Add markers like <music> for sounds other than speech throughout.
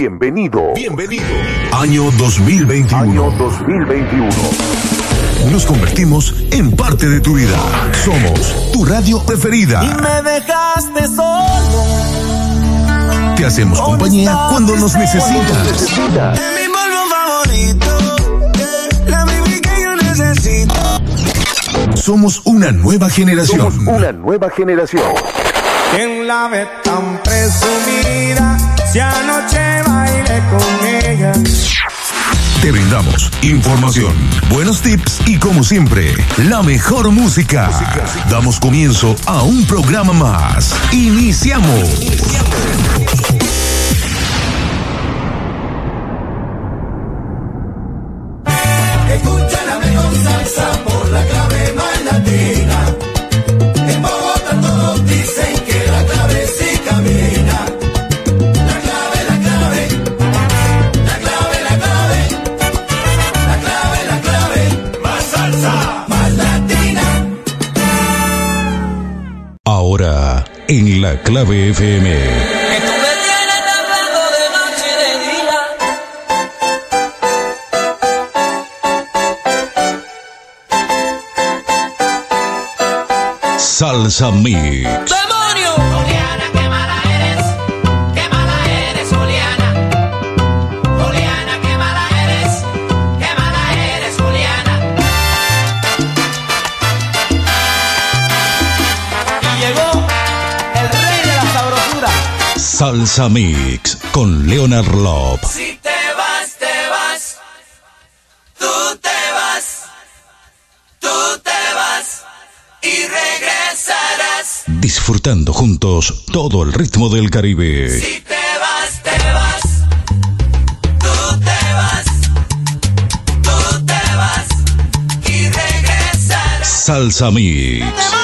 Bienvenido. Bienvenido. Año 2021. Año 2021. Nos convertimos en parte de tu vida. Somos tu radio preferida. Y me dejaste solo. Te hacemos compañía cuando nos necesitas. Mi polvo favorito. La baby que yo necesito. Somos una nueva generación. Somos una nueva generación. ¿Quién la ve tan presumida? Si anoche bailé con ella. Te brindamos información, buenos tips y como siempre, la mejor música. Damos comienzo a un programa más. Iniciamos. La clave FM. Salsa Mix. Salsa Mix con Leonard Lop. Si te vas, te vas. Tú te vas. Tú te vas. Y regresarás. Disfrutando juntos todo el ritmo del Caribe. Si te vas, te vas. Tú te vas. Tú te vas. Y regresarás. Salsa Mix.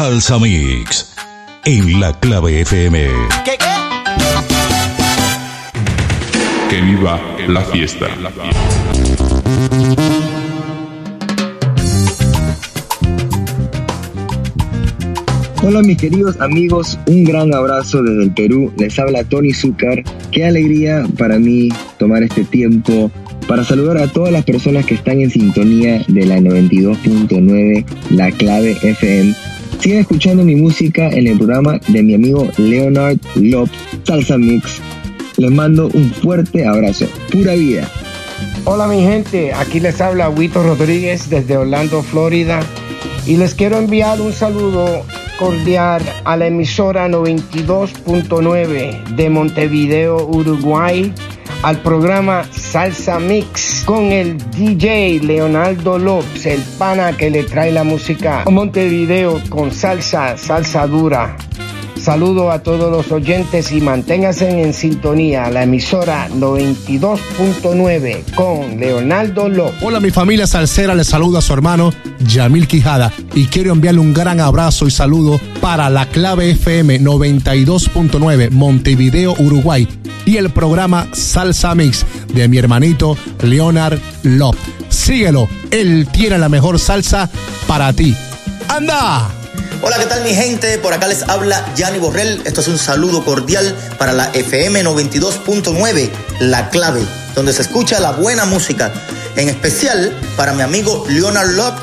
Salsa Mix. En la clave FM. ¿Qué qué? Que viva la fiesta. Hola mis queridos amigos, un gran abrazo desde el Perú. Les habla Tony Zúcar. Qué alegría para mí tomar este tiempo para saludar a todas las personas que están en sintonía de la 92.9, la clave FM. Sigan escuchando mi música en el programa de mi amigo Leonard Lop, Salsa Mix. Les mando un fuerte abrazo. Pura vida. Hola mi gente, aquí les habla Huito Rodríguez desde Orlando, Florida y les quiero enviar un saludo cordial a la emisora 92.9 de Montevideo, Uruguay, al programa Salsa Mix con el DJ Leonardo López, el pana que le trae la música a Montevideo con salsa, salsa dura. Saludo a todos los oyentes y manténganse en sintonía la emisora 92.9 con Leonardo López. Hola mi familia salsera, les saluda a su hermano Yamil Quijada y quiero enviarle un gran abrazo y saludo para la clave FM 92.9 Montevideo, Uruguay y el programa Salsa Mix de mi hermanito Leonard Lop. Síguelo, él tiene la mejor salsa para ti. ¡Anda! Hola, ¿qué tal mi gente? Por acá les habla Gianni Borrell. Esto es un saludo cordial para la FM 92.9, La Clave, donde se escucha la buena música. En especial para mi amigo Leonard Love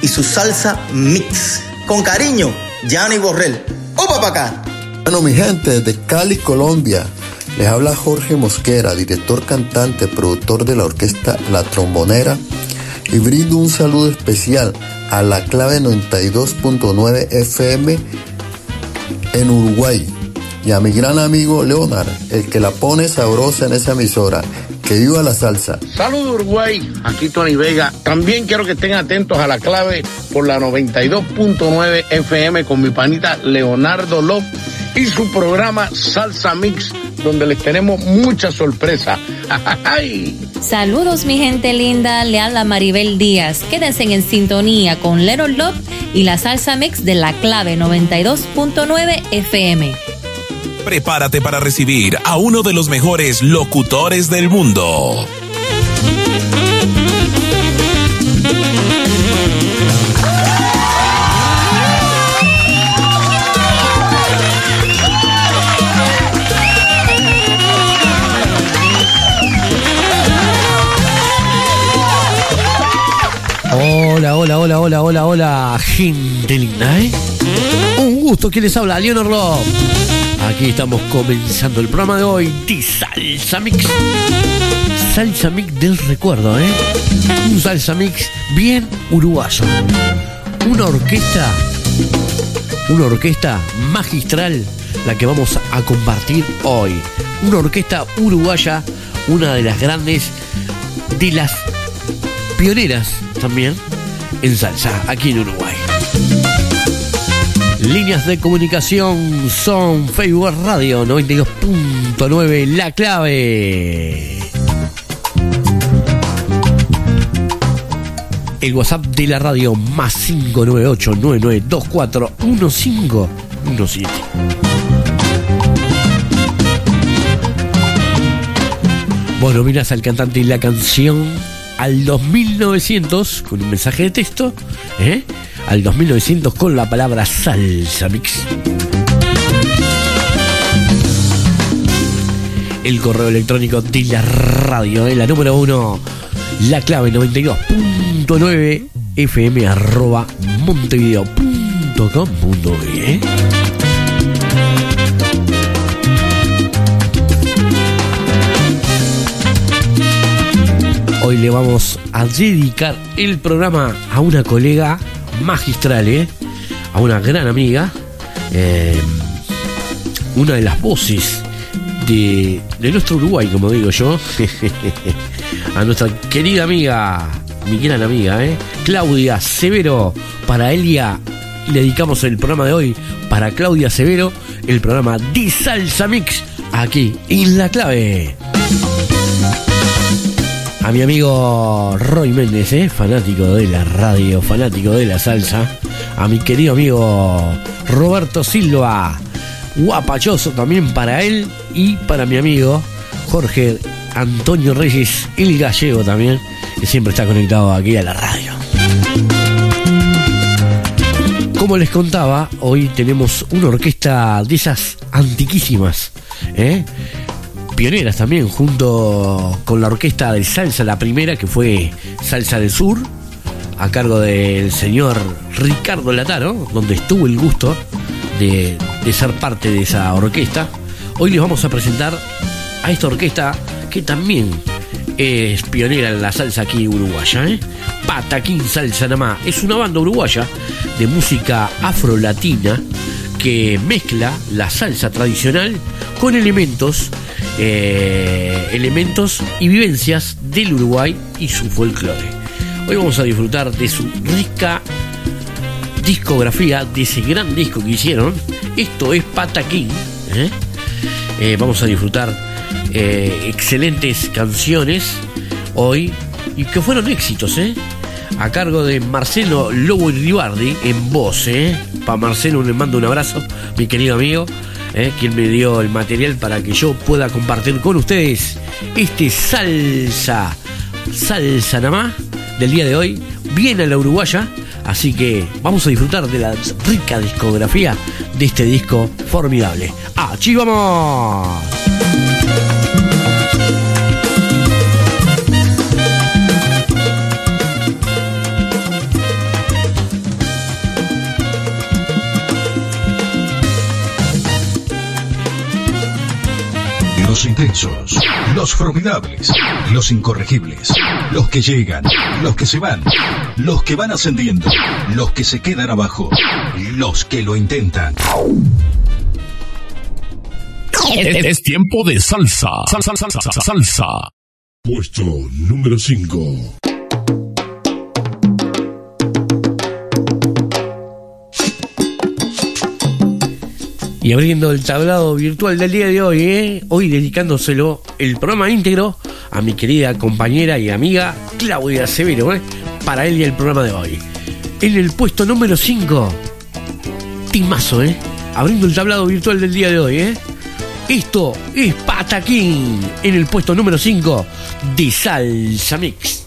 y su salsa mix. Con cariño, Gianni Borrell. ¡Opa para acá! Bueno, mi gente, desde Cali, Colombia, les habla Jorge Mosquera, director, cantante, productor de la orquesta La Trombonera, y brindo un saludo especial a la clave 92.9 FM en Uruguay y a mi gran amigo Leonard, el que la pone sabrosa en esa emisora. Que viva la salsa. Saludos Uruguay, aquí Tony Vega. También quiero que estén atentos a la clave por la 92.9 FM con mi panita Leonardo Love y su programa Salsa Mix, donde les tenemos mucha sorpresa. <laughs> ¡Ay! Saludos mi gente linda, le habla Maribel Díaz. Quédense en sintonía con Little Love y la salsa mix de la clave 92.9 FM. Prepárate para recibir a uno de los mejores locutores del mundo. Hola, hola, hola, hola, hola, gente linda, ¿eh? Un gusto que les habla, Leonor. Aquí estamos comenzando el programa de hoy de Salsa Mix. Salsa Mix del recuerdo, ¿eh? Un salsa mix bien uruguayo. Una orquesta, una orquesta magistral, la que vamos a compartir hoy. Una orquesta uruguaya, una de las grandes, de las pioneras también en salsa aquí en Uruguay. Líneas de comunicación son Facebook Radio 92.9 La Clave. El WhatsApp de la radio más 598 9924 1517. Bueno, miras al cantante y la canción al 2900 con un mensaje de texto, ¿eh? al 2900 con la palabra salsa mix. El correo electrónico de la radio, ¿eh? la número uno, la clave 92.9 fm arroba montevideo.com.be. Hoy le vamos a dedicar el programa a una colega magistral, ¿eh? a una gran amiga, eh, una de las voces de, de nuestro Uruguay, como digo yo, <laughs> a nuestra querida amiga, mi gran amiga, ¿eh? Claudia Severo, para Elia le dedicamos el programa de hoy para Claudia Severo, el programa de Salsa Mix, aquí en La Clave a mi amigo Roy Méndez, ¿eh? fanático de la radio, fanático de la salsa, a mi querido amigo Roberto Silva, guapachoso también para él y para mi amigo Jorge Antonio Reyes, el gallego también, que siempre está conectado aquí a la radio. Como les contaba, hoy tenemos una orquesta de esas antiquísimas, ¿eh? Pioneras también, junto con la orquesta de salsa, la primera que fue Salsa del Sur, a cargo del señor Ricardo Lataro, donde estuvo el gusto de, de ser parte de esa orquesta. Hoy les vamos a presentar a esta orquesta que también es pionera en la salsa aquí uruguaya. ¿eh? Pataquín Salsa Namá es una banda uruguaya de música afro-latina que mezcla la salsa tradicional con elementos eh, elementos y vivencias del Uruguay y su folclore. Hoy vamos a disfrutar de su rica discografía, de ese gran disco que hicieron. Esto es Pataquín. ¿eh? Eh, vamos a disfrutar excelentes canciones hoy y que fueron éxitos, a cargo de Marcelo Lobo Ribardi en voz. Para Marcelo le mando un abrazo, mi querido amigo. ¿eh? quien me dio el material para que yo pueda compartir con ustedes este salsa, salsa nada más del día de hoy, bien a la uruguaya. Así que vamos a disfrutar de la rica discografía de este disco formidable. ¡Achí vamos! Los intensos, los formidables, los incorregibles, los que llegan, los que se van, los que van ascendiendo, los que se quedan abajo, los que lo intentan. Es, es tiempo de salsa. Salsa, salsa, salsa, salsa. Puesto número 5. Y abriendo el tablado virtual del día de hoy, ¿eh? hoy dedicándoselo el programa íntegro a mi querida compañera y amiga Claudia Severo, ¿eh? para él y el programa de hoy. En el puesto número 5, Timazo, ¿eh? abriendo el tablado virtual del día de hoy. ¿eh? Esto es Pataquín en el puesto número 5 de Salsa Mix.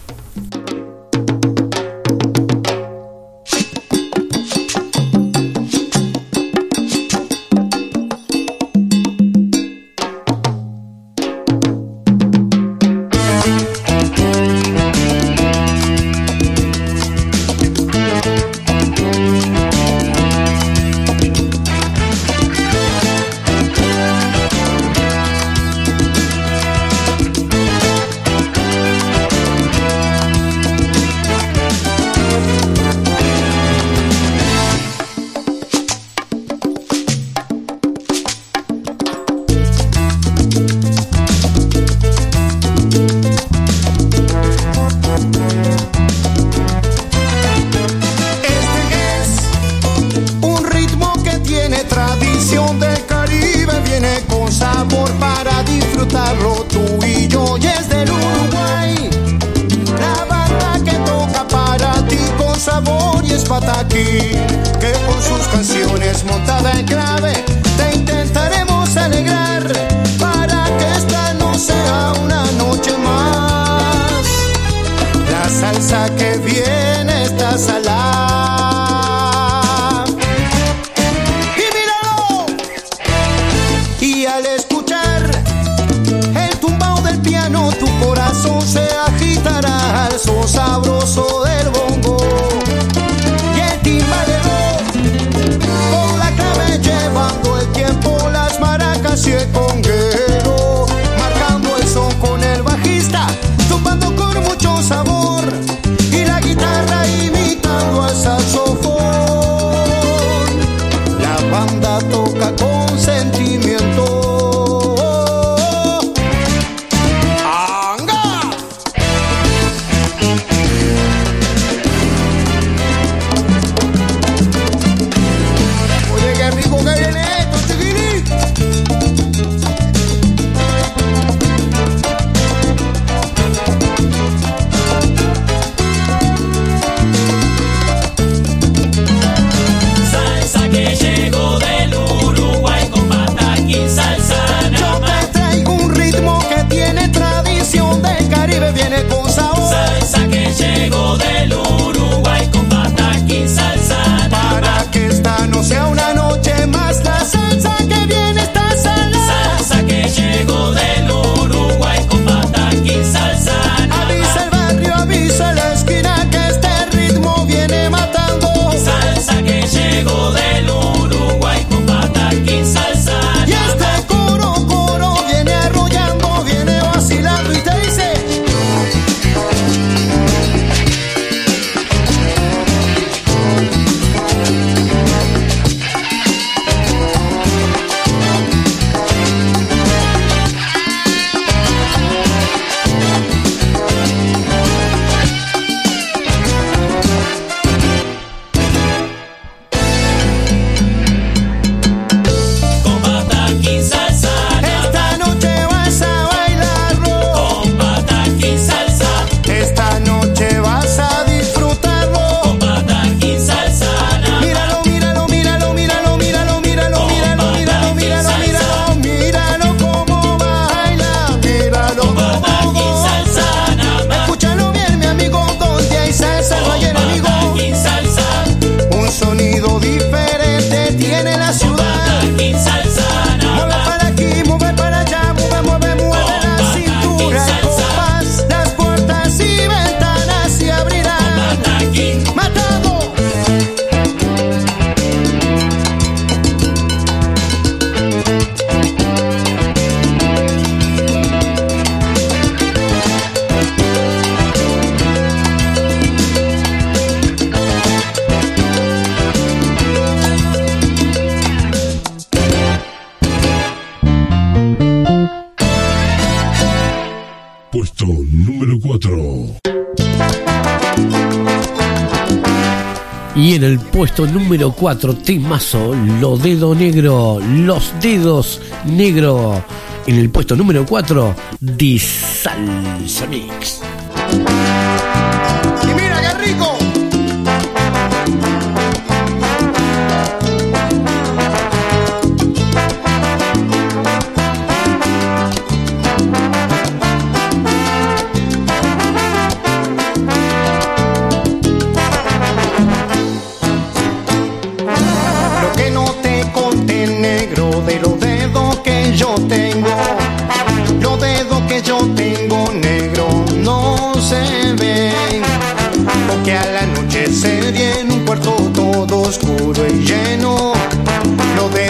puesto número 4, temazo, Los Dedos Negro, Los Dedos Negro. En el puesto número 4, The Salsa Mix.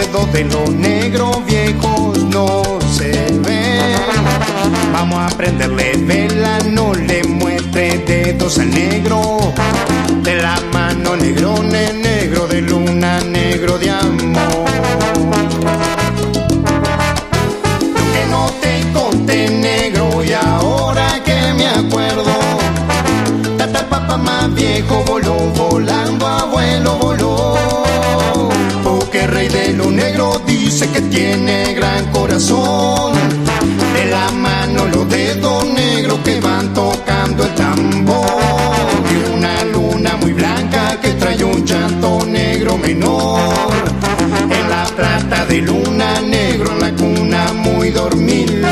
de los negros viejos no se ven. Vamos a prenderle vela, no le muestre dedos al negro. De la mano negrone, negro de luna, negro de amor. de la mano los dedos negros que van tocando el tambor, y una luna muy blanca que trae un llanto negro menor, en la plata de luna negro en la cuna muy dormida.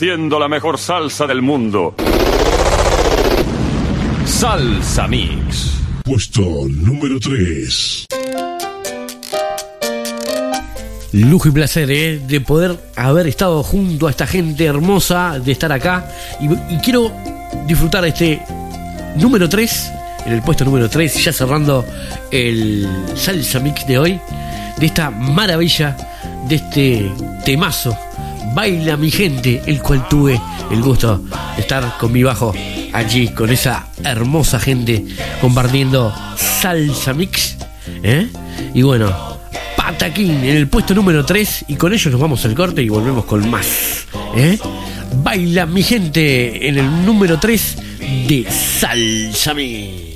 haciendo la mejor salsa del mundo. Salsa Mix. Puesto número 3. Lujo y placer eh, de poder haber estado junto a esta gente hermosa, de estar acá. Y, y quiero disfrutar este número 3, en el puesto número 3, ya cerrando el Salsa Mix de hoy, de esta maravilla, de este temazo Baila mi gente, el cual tuve el gusto de estar con mi bajo allí, con esa hermosa gente compartiendo salsa mix. ¿eh? Y bueno, Pataquín en el puesto número 3 y con ellos nos vamos al corte y volvemos con más. ¿eh? Baila mi gente en el número 3 de salsa mix.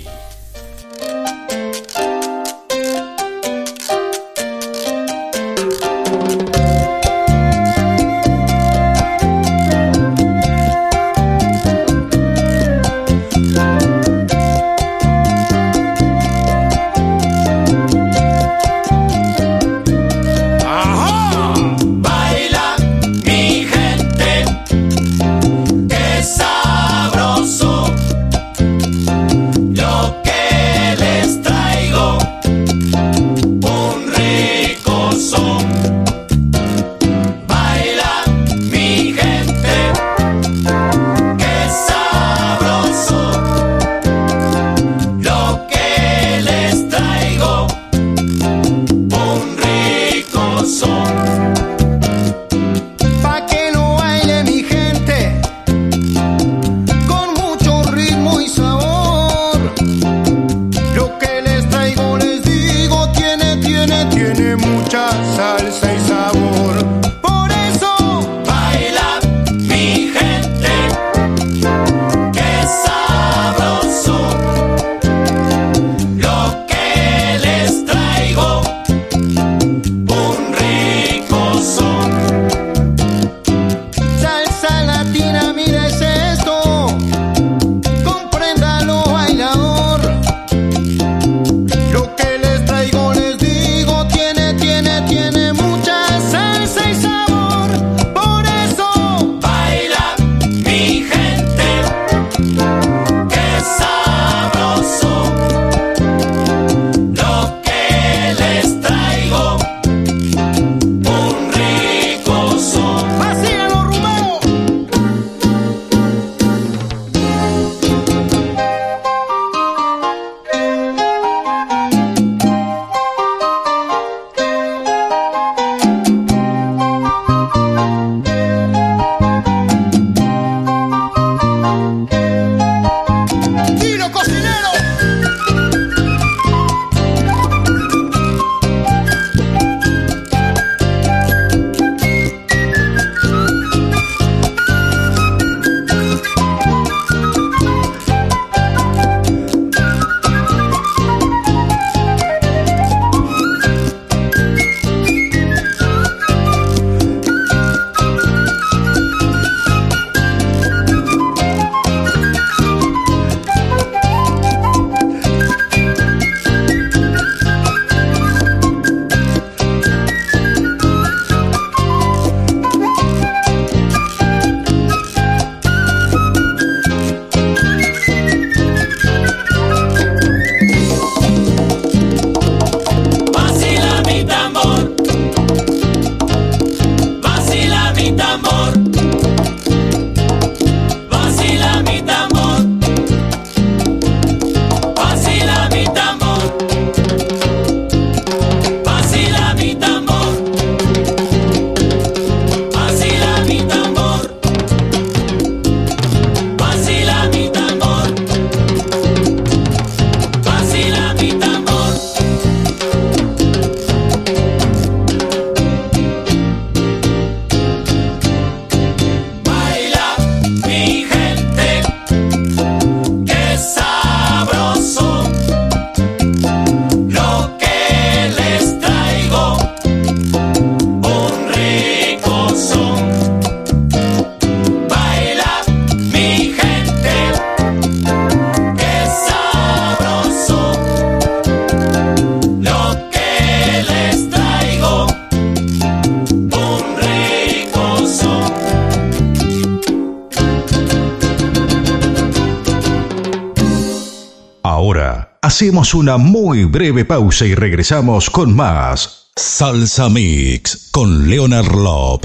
Hacemos una muy breve pausa y regresamos con más Salsa Mix con Leonard Love.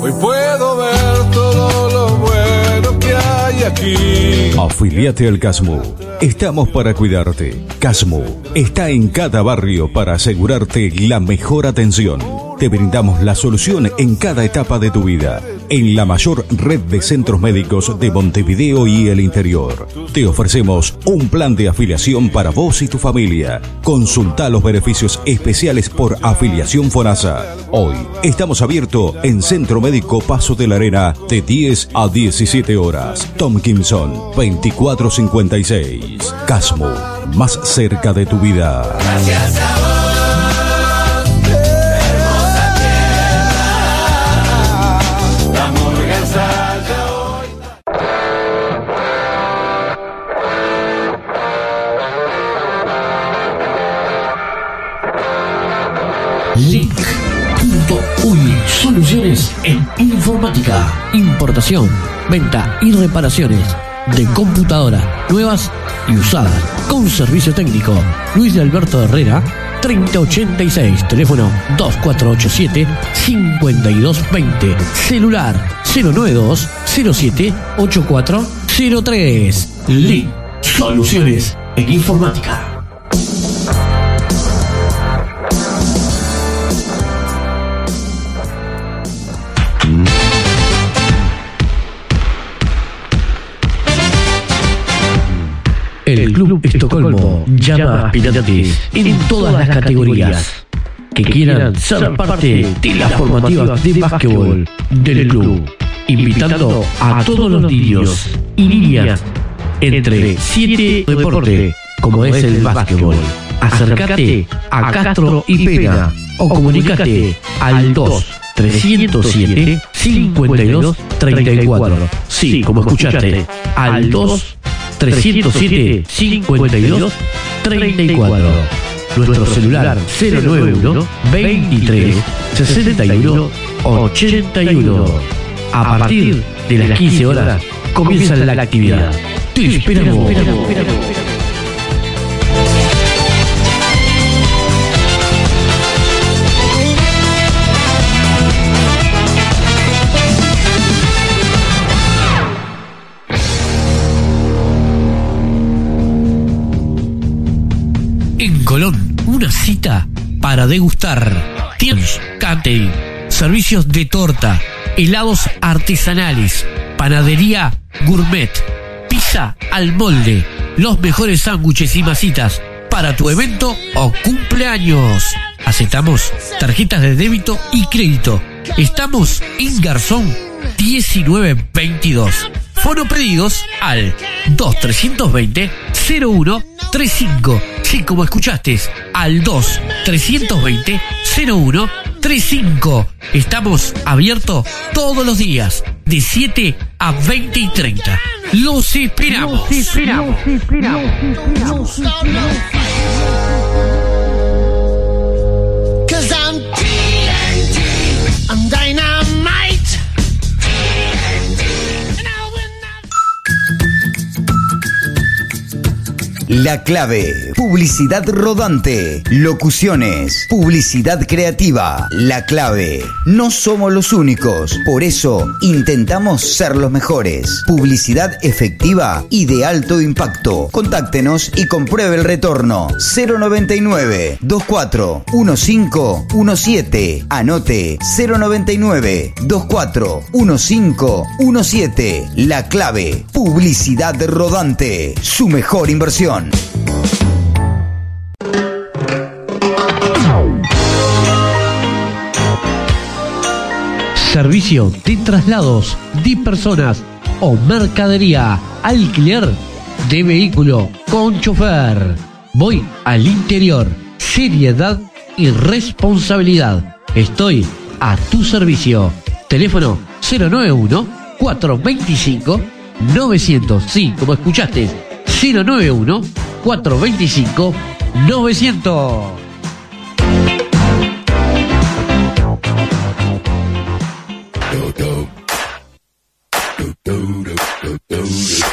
Hoy puedo ver todo lo bueno que hay aquí. Afiliate al Casmu. Estamos para cuidarte. Casmu está en cada barrio para asegurarte la mejor atención. Te brindamos la solución en cada etapa de tu vida. En la mayor red de centros médicos de Montevideo y el interior. Te ofrecemos un plan de afiliación para vos y tu familia. Consulta los beneficios especiales por afiliación FONASA. Hoy estamos abiertos en Centro Médico Paso de la Arena de 10 a 17 horas. Tomkinson 2456. Casmo, más cerca de tu vida. Gracias a vos, Link.uy Soluciones en informática, importación, venta y reparaciones de computadora nuevas y usadas con servicio técnico. Luis de Alberto Herrera 3086, teléfono 2487 5220, celular 092 07 8403. Link Soluciones en informática. Estocolmo llama a aspirantes en todas las categorías que quieran ser parte de las formativas de básquetbol del club, invitando a todos los niños y niñas entre siete deporte como es el básquetbol. Acércate a Castro y Pena o comunícate al 2 307 52 34. Sí, como escuchaste, al 2 307 52 34. Nuestro celular 091 23 61 81. A partir de las 15 horas comienza la actividad. Te esperamos. Colón, una cita para degustar. Tienes catering, servicios de torta, helados artesanales, panadería gourmet, pizza al molde, los mejores sándwiches y masitas para tu evento o cumpleaños. Aceptamos tarjetas de débito y crédito. Estamos en Garzón 1922. Fono pedidos al 2320 0135. Sí, como escuchaste, al 2 320 0135. Estamos abiertos todos los días, de 7 a 20 y 30. Los esperamos. Los esperamos. Cause La clave, publicidad rodante, locuciones, publicidad creativa. La clave, no somos los únicos, por eso intentamos ser los mejores. Publicidad efectiva y de alto impacto. Contáctenos y compruebe el retorno. 099 24 1517. Anote 099 24 1517. La clave, publicidad rodante, su mejor inversión. Servicio de traslados de personas o mercadería. Alquiler de vehículo con chofer. Voy al interior. Seriedad y responsabilidad. Estoy a tu servicio. Teléfono 091 425 900. Sí, como escuchaste. 091 425 900.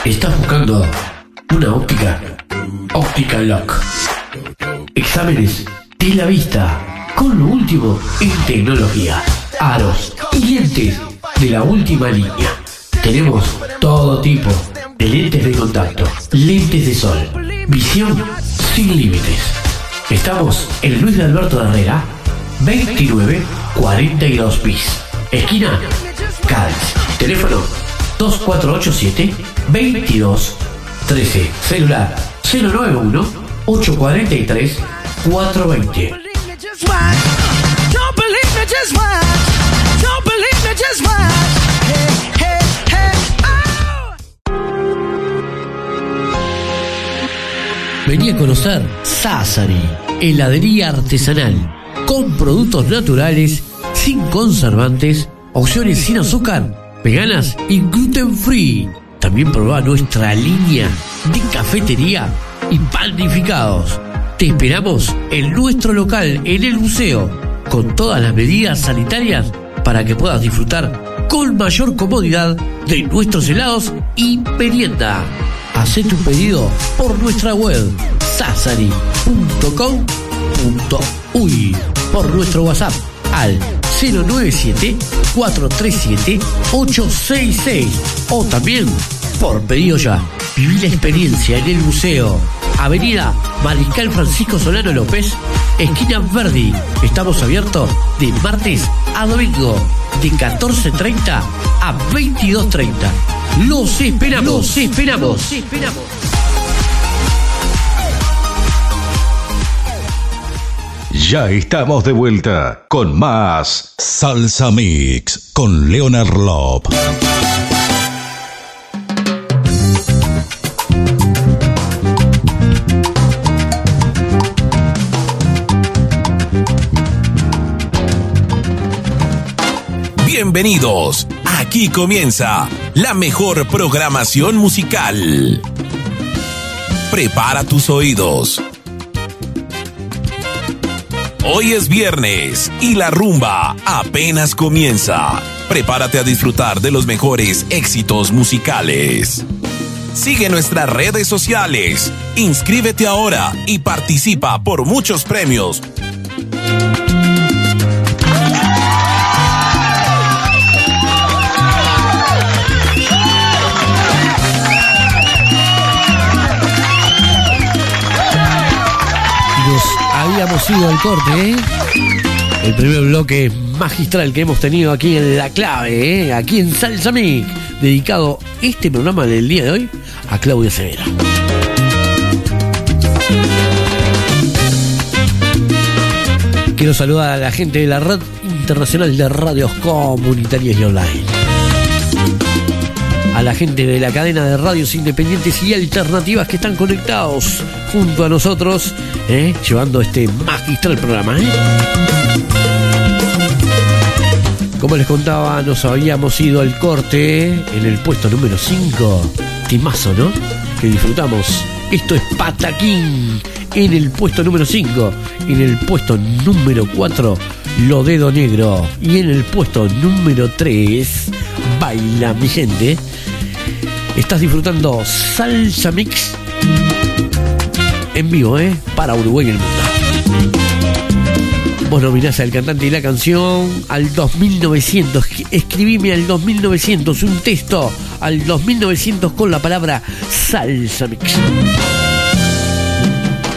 ¿Estás buscando una óptica? Óptica Lock. Exámenes de la vista con lo último en tecnología. Aros y lentes de la última línea. Tenemos todo tipo de lentes de contacto, lentes de sol, visión sin límites. Estamos en Luis de Alberto de Herrera, 2942 bis. Esquina Cádiz. Teléfono 2487 22 13. Celular 091 843 420. Just watch. Don't believe me, just watch. Don't believe me, just watch. Vení a conocer Sassari, heladería artesanal, con productos naturales, sin conservantes, opciones sin azúcar, veganas y gluten free. También probá nuestra línea de cafetería y panificados. Te esperamos en nuestro local, en el museo, con todas las medidas sanitarias para que puedas disfrutar con mayor comodidad de nuestros helados y merienda. Haz tu pedido por nuestra web sassari.com.uy por nuestro WhatsApp al 097 437 866 o también por pedido ya. Viví la experiencia en el museo. Avenida Mariscal Francisco Solano López, esquina Verdi. Estamos abiertos de martes a domingo, de 14.30 a 22.30. Los esperamos, los esperamos, los esperamos. Ya estamos de vuelta con más Salsa Mix con Leonard Lop. Bienvenidos. Aquí comienza la mejor programación musical. Prepara tus oídos. Hoy es viernes y la rumba apenas comienza. Prepárate a disfrutar de los mejores éxitos musicales. Sigue nuestras redes sociales, inscríbete ahora y participa por muchos premios. Habíamos ido al corte, ¿eh? El primer bloque magistral que hemos tenido aquí en La Clave, ¿eh? Aquí en Salsa Mix, dedicado este programa del día de hoy a Claudia Severa. Quiero saludar a la gente de la Red Internacional de Radios Comunitarias y Online. A la gente de la cadena de radios independientes y alternativas que están conectados junto a nosotros, ¿eh? llevando este magistral programa. ¿eh? Como les contaba, nos habíamos ido al corte en el puesto número 5. Timazo, ¿no? Que disfrutamos. Esto es Pataquín en el puesto número 5. En el puesto número 4, Lo Dedo Negro. Y en el puesto número 3, Baila mi gente. Estás disfrutando Salsa Mix en vivo, ¿eh? Para Uruguay y el mundo. Vos nominás al cantante y la canción al 2900. Escribime al 2900 un texto al 2900 con la palabra Salsa Mix.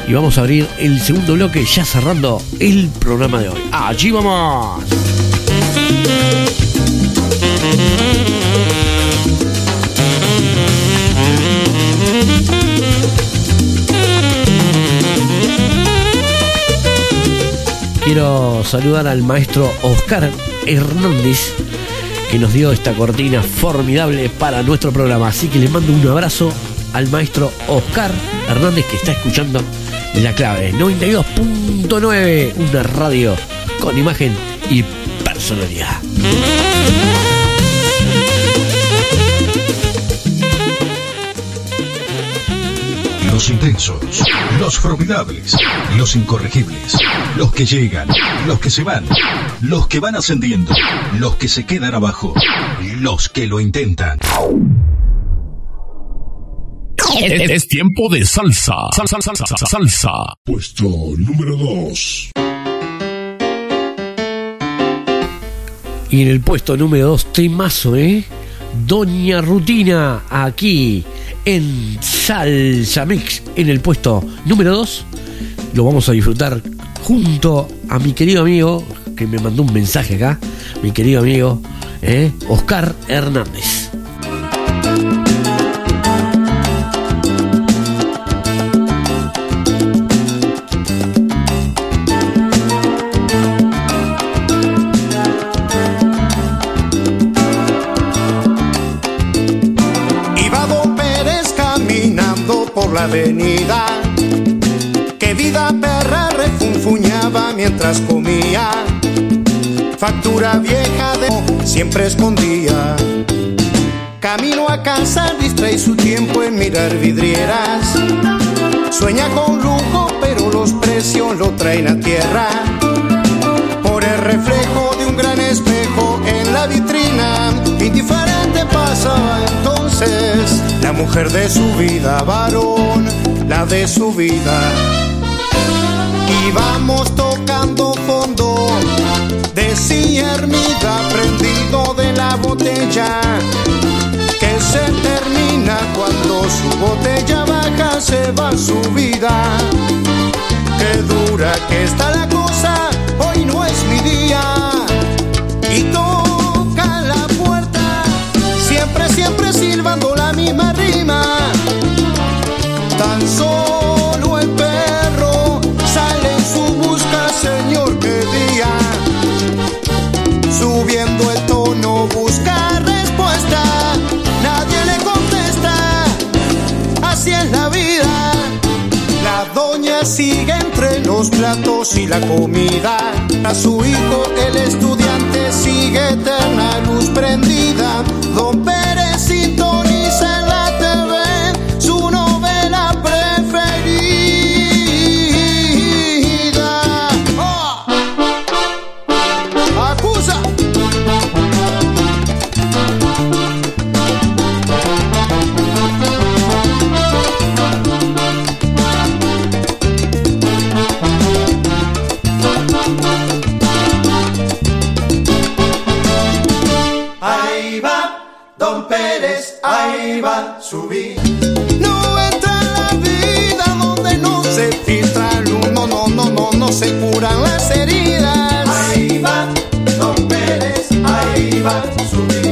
Y vamos a abrir el segundo bloque ya cerrando el programa de hoy. Allí vamos. Quiero saludar al maestro Oscar Hernández que nos dio esta cortina formidable para nuestro programa. Así que le mando un abrazo al maestro Oscar Hernández que está escuchando la clave 92.9, una radio con imagen y personalidad. Los intensos, los formidables, los incorregibles, los que llegan, los que se van, los que van ascendiendo, los que se quedan abajo, los que lo intentan. Es, es tiempo de salsa. Salsa, salsa, salsa, salsa. Puesto número 2. Y en el puesto número 2, temazo, ¿eh? Doña Rutina, aquí en Salsa Mix, en el puesto número 2. Lo vamos a disfrutar junto a mi querido amigo, que me mandó un mensaje acá, mi querido amigo, ¿eh? Oscar Hernández. Avenida. Que vida perra refunfuñaba mientras comía. Factura vieja de siempre escondía. Camino a casa distrae su tiempo en mirar vidrieras. Sueña con lujo, pero los precios lo traen a tierra. Por el reflejo de un gran espejo en la vitrina, indiferente pasaba entonces la mujer de su vida, varón, la de su vida. Y vamos tocando fondo, decía Hermida, prendido de la botella, que se termina cuando su botella baja, se va su vida. Qué dura que está la cosa, sigue entre los platos y la comida. A su hijo, el estudiante, sigue eterna luz prendida. Don Pérez, ahí va su vida. No entra en la vida donde no se filtra el humo, no, no, no, no se curan las heridas. Ahí va Don Pérez, ahí va su vida.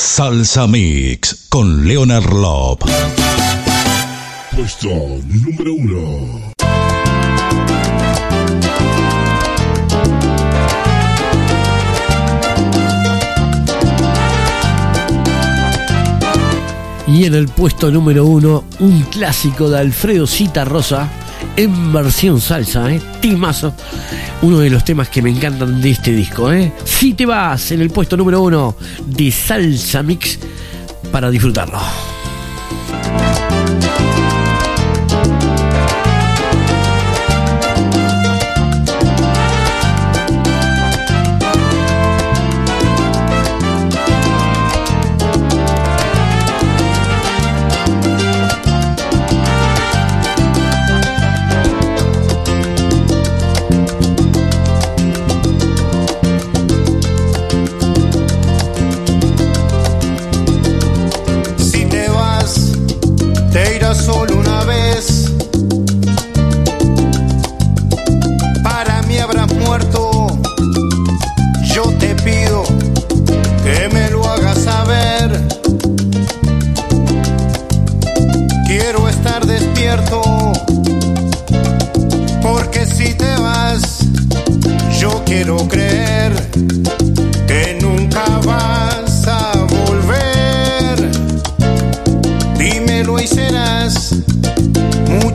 Salsa Mix con Leonard Lop. Puesto número uno. Y en el puesto número uno, un clásico de Alfredo Cita Rosa en versión salsa, ¿eh? Timazo. Uno de los temas que me encantan de este disco, ¿eh? Si te vas en el puesto número uno de Salsa Mix para disfrutarlo.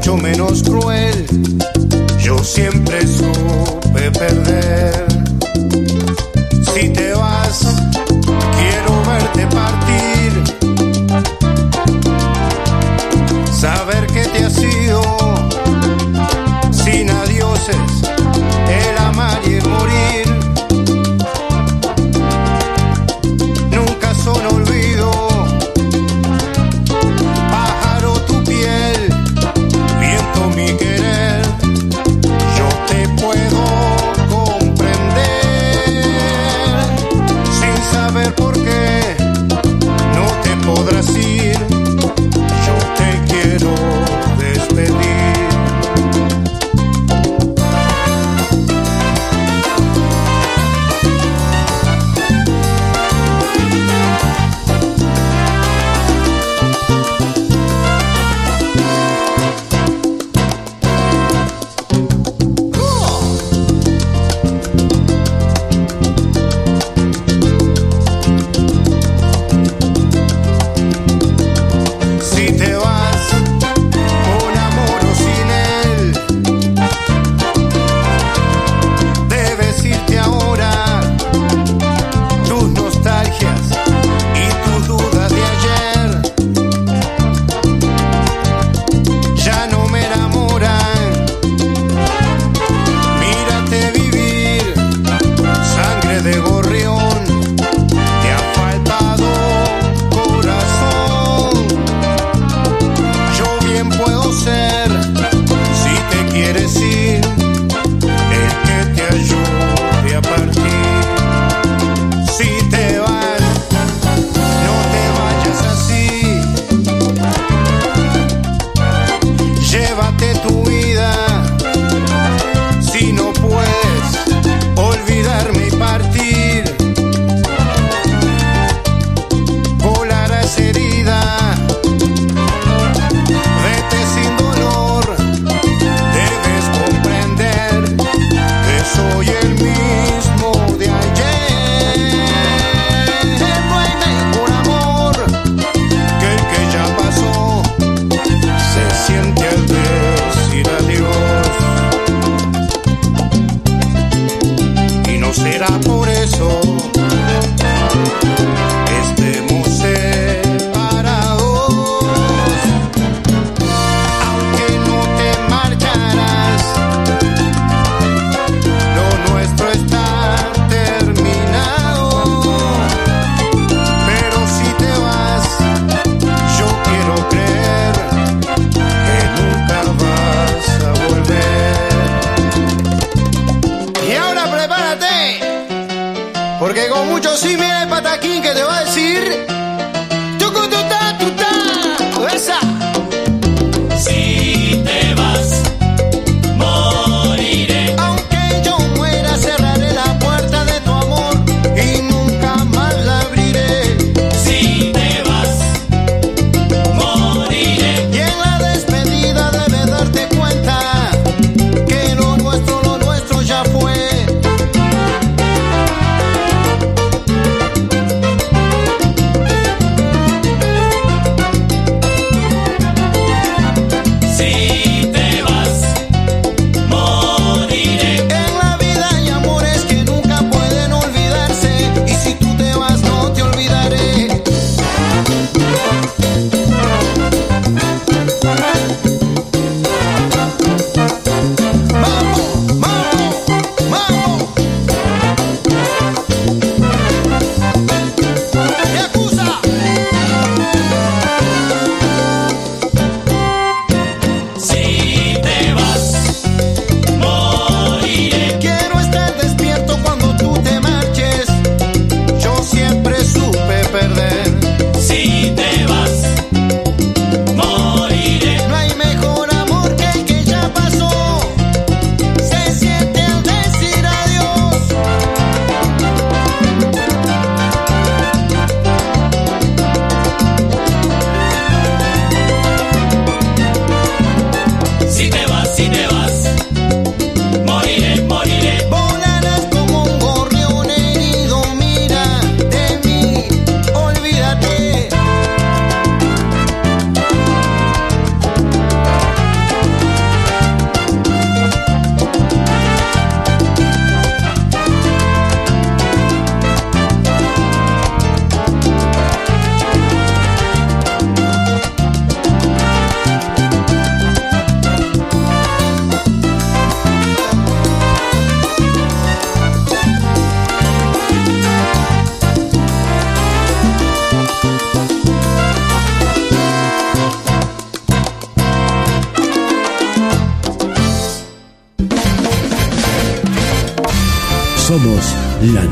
mucho menos cruel.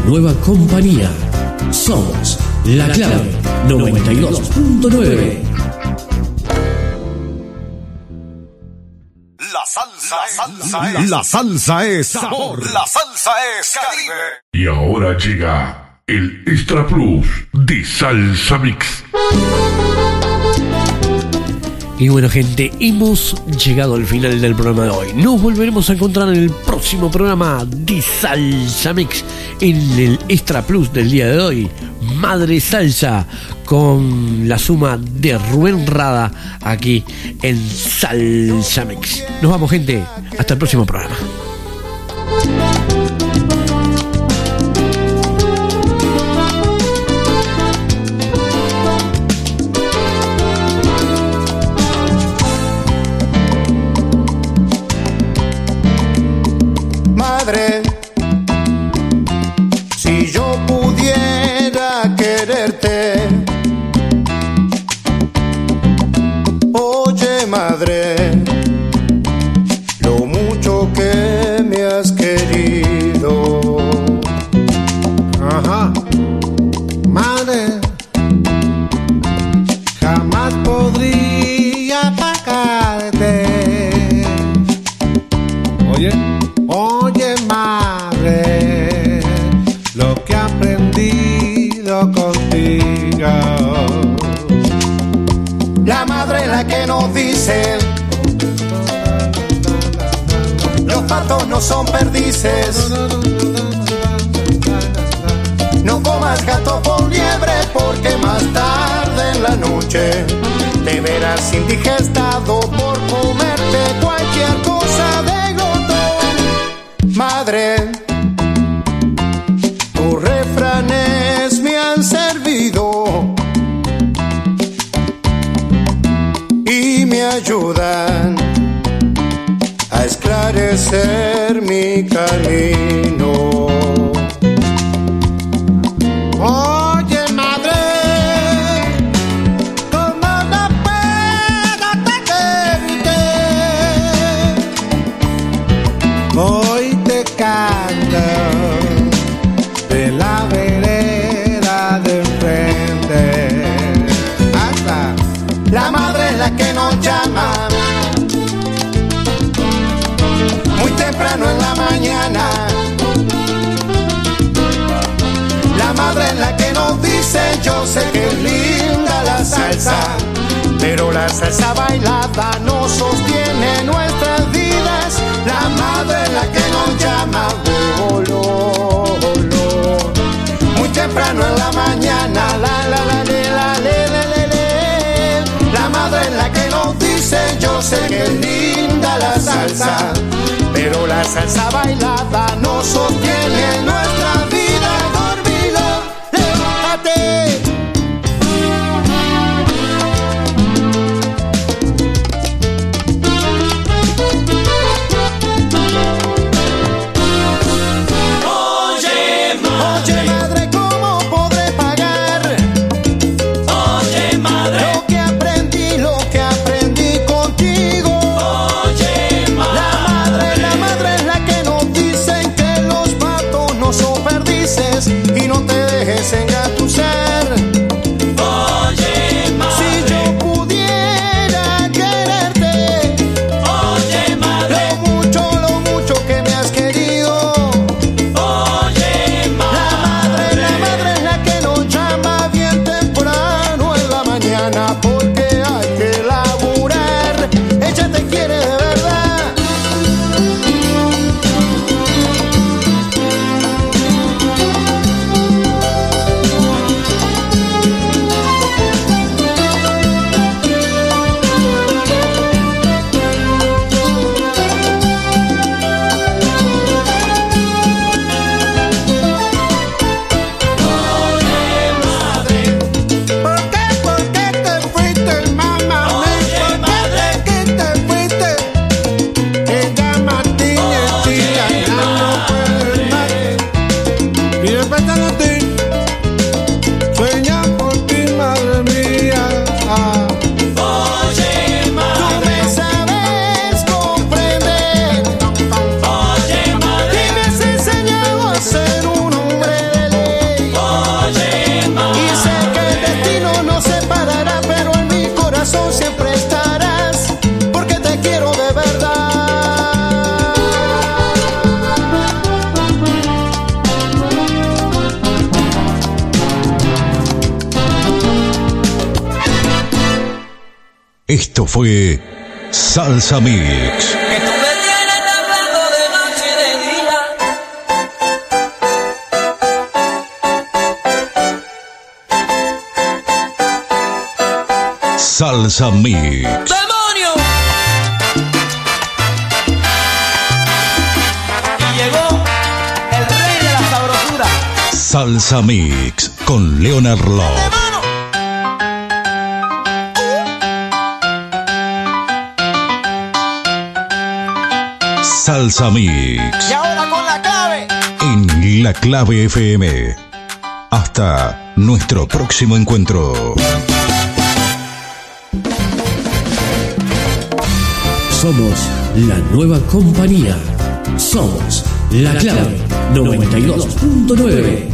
nueva compañía. Somos La Clave 92.9. La salsa, la salsa, es, la salsa es sabor. La salsa es Caribe. Y ahora llega el Extra Plus de Salsa Mix. Y bueno gente, hemos llegado al final del programa de hoy. Nos volveremos a encontrar en el próximo programa de Salsa Mix, en el Extra Plus del día de hoy, Madre Salsa, con la suma de Rubén Rada aquí en Salsa Mix. Nos vamos gente, hasta el próximo programa. que linda la salsa, pero la salsa bailada no sostiene nuestra fue Salsa Mix. Salsa Mix. ¡Demonio! Y llegó el rey de la sabrosura. Salsa Mix con Leonard Love. Salsa Mix Y ahora con la clave. en La Clave FM. Hasta nuestro próximo encuentro. Somos la nueva compañía. Somos la clave 92.9.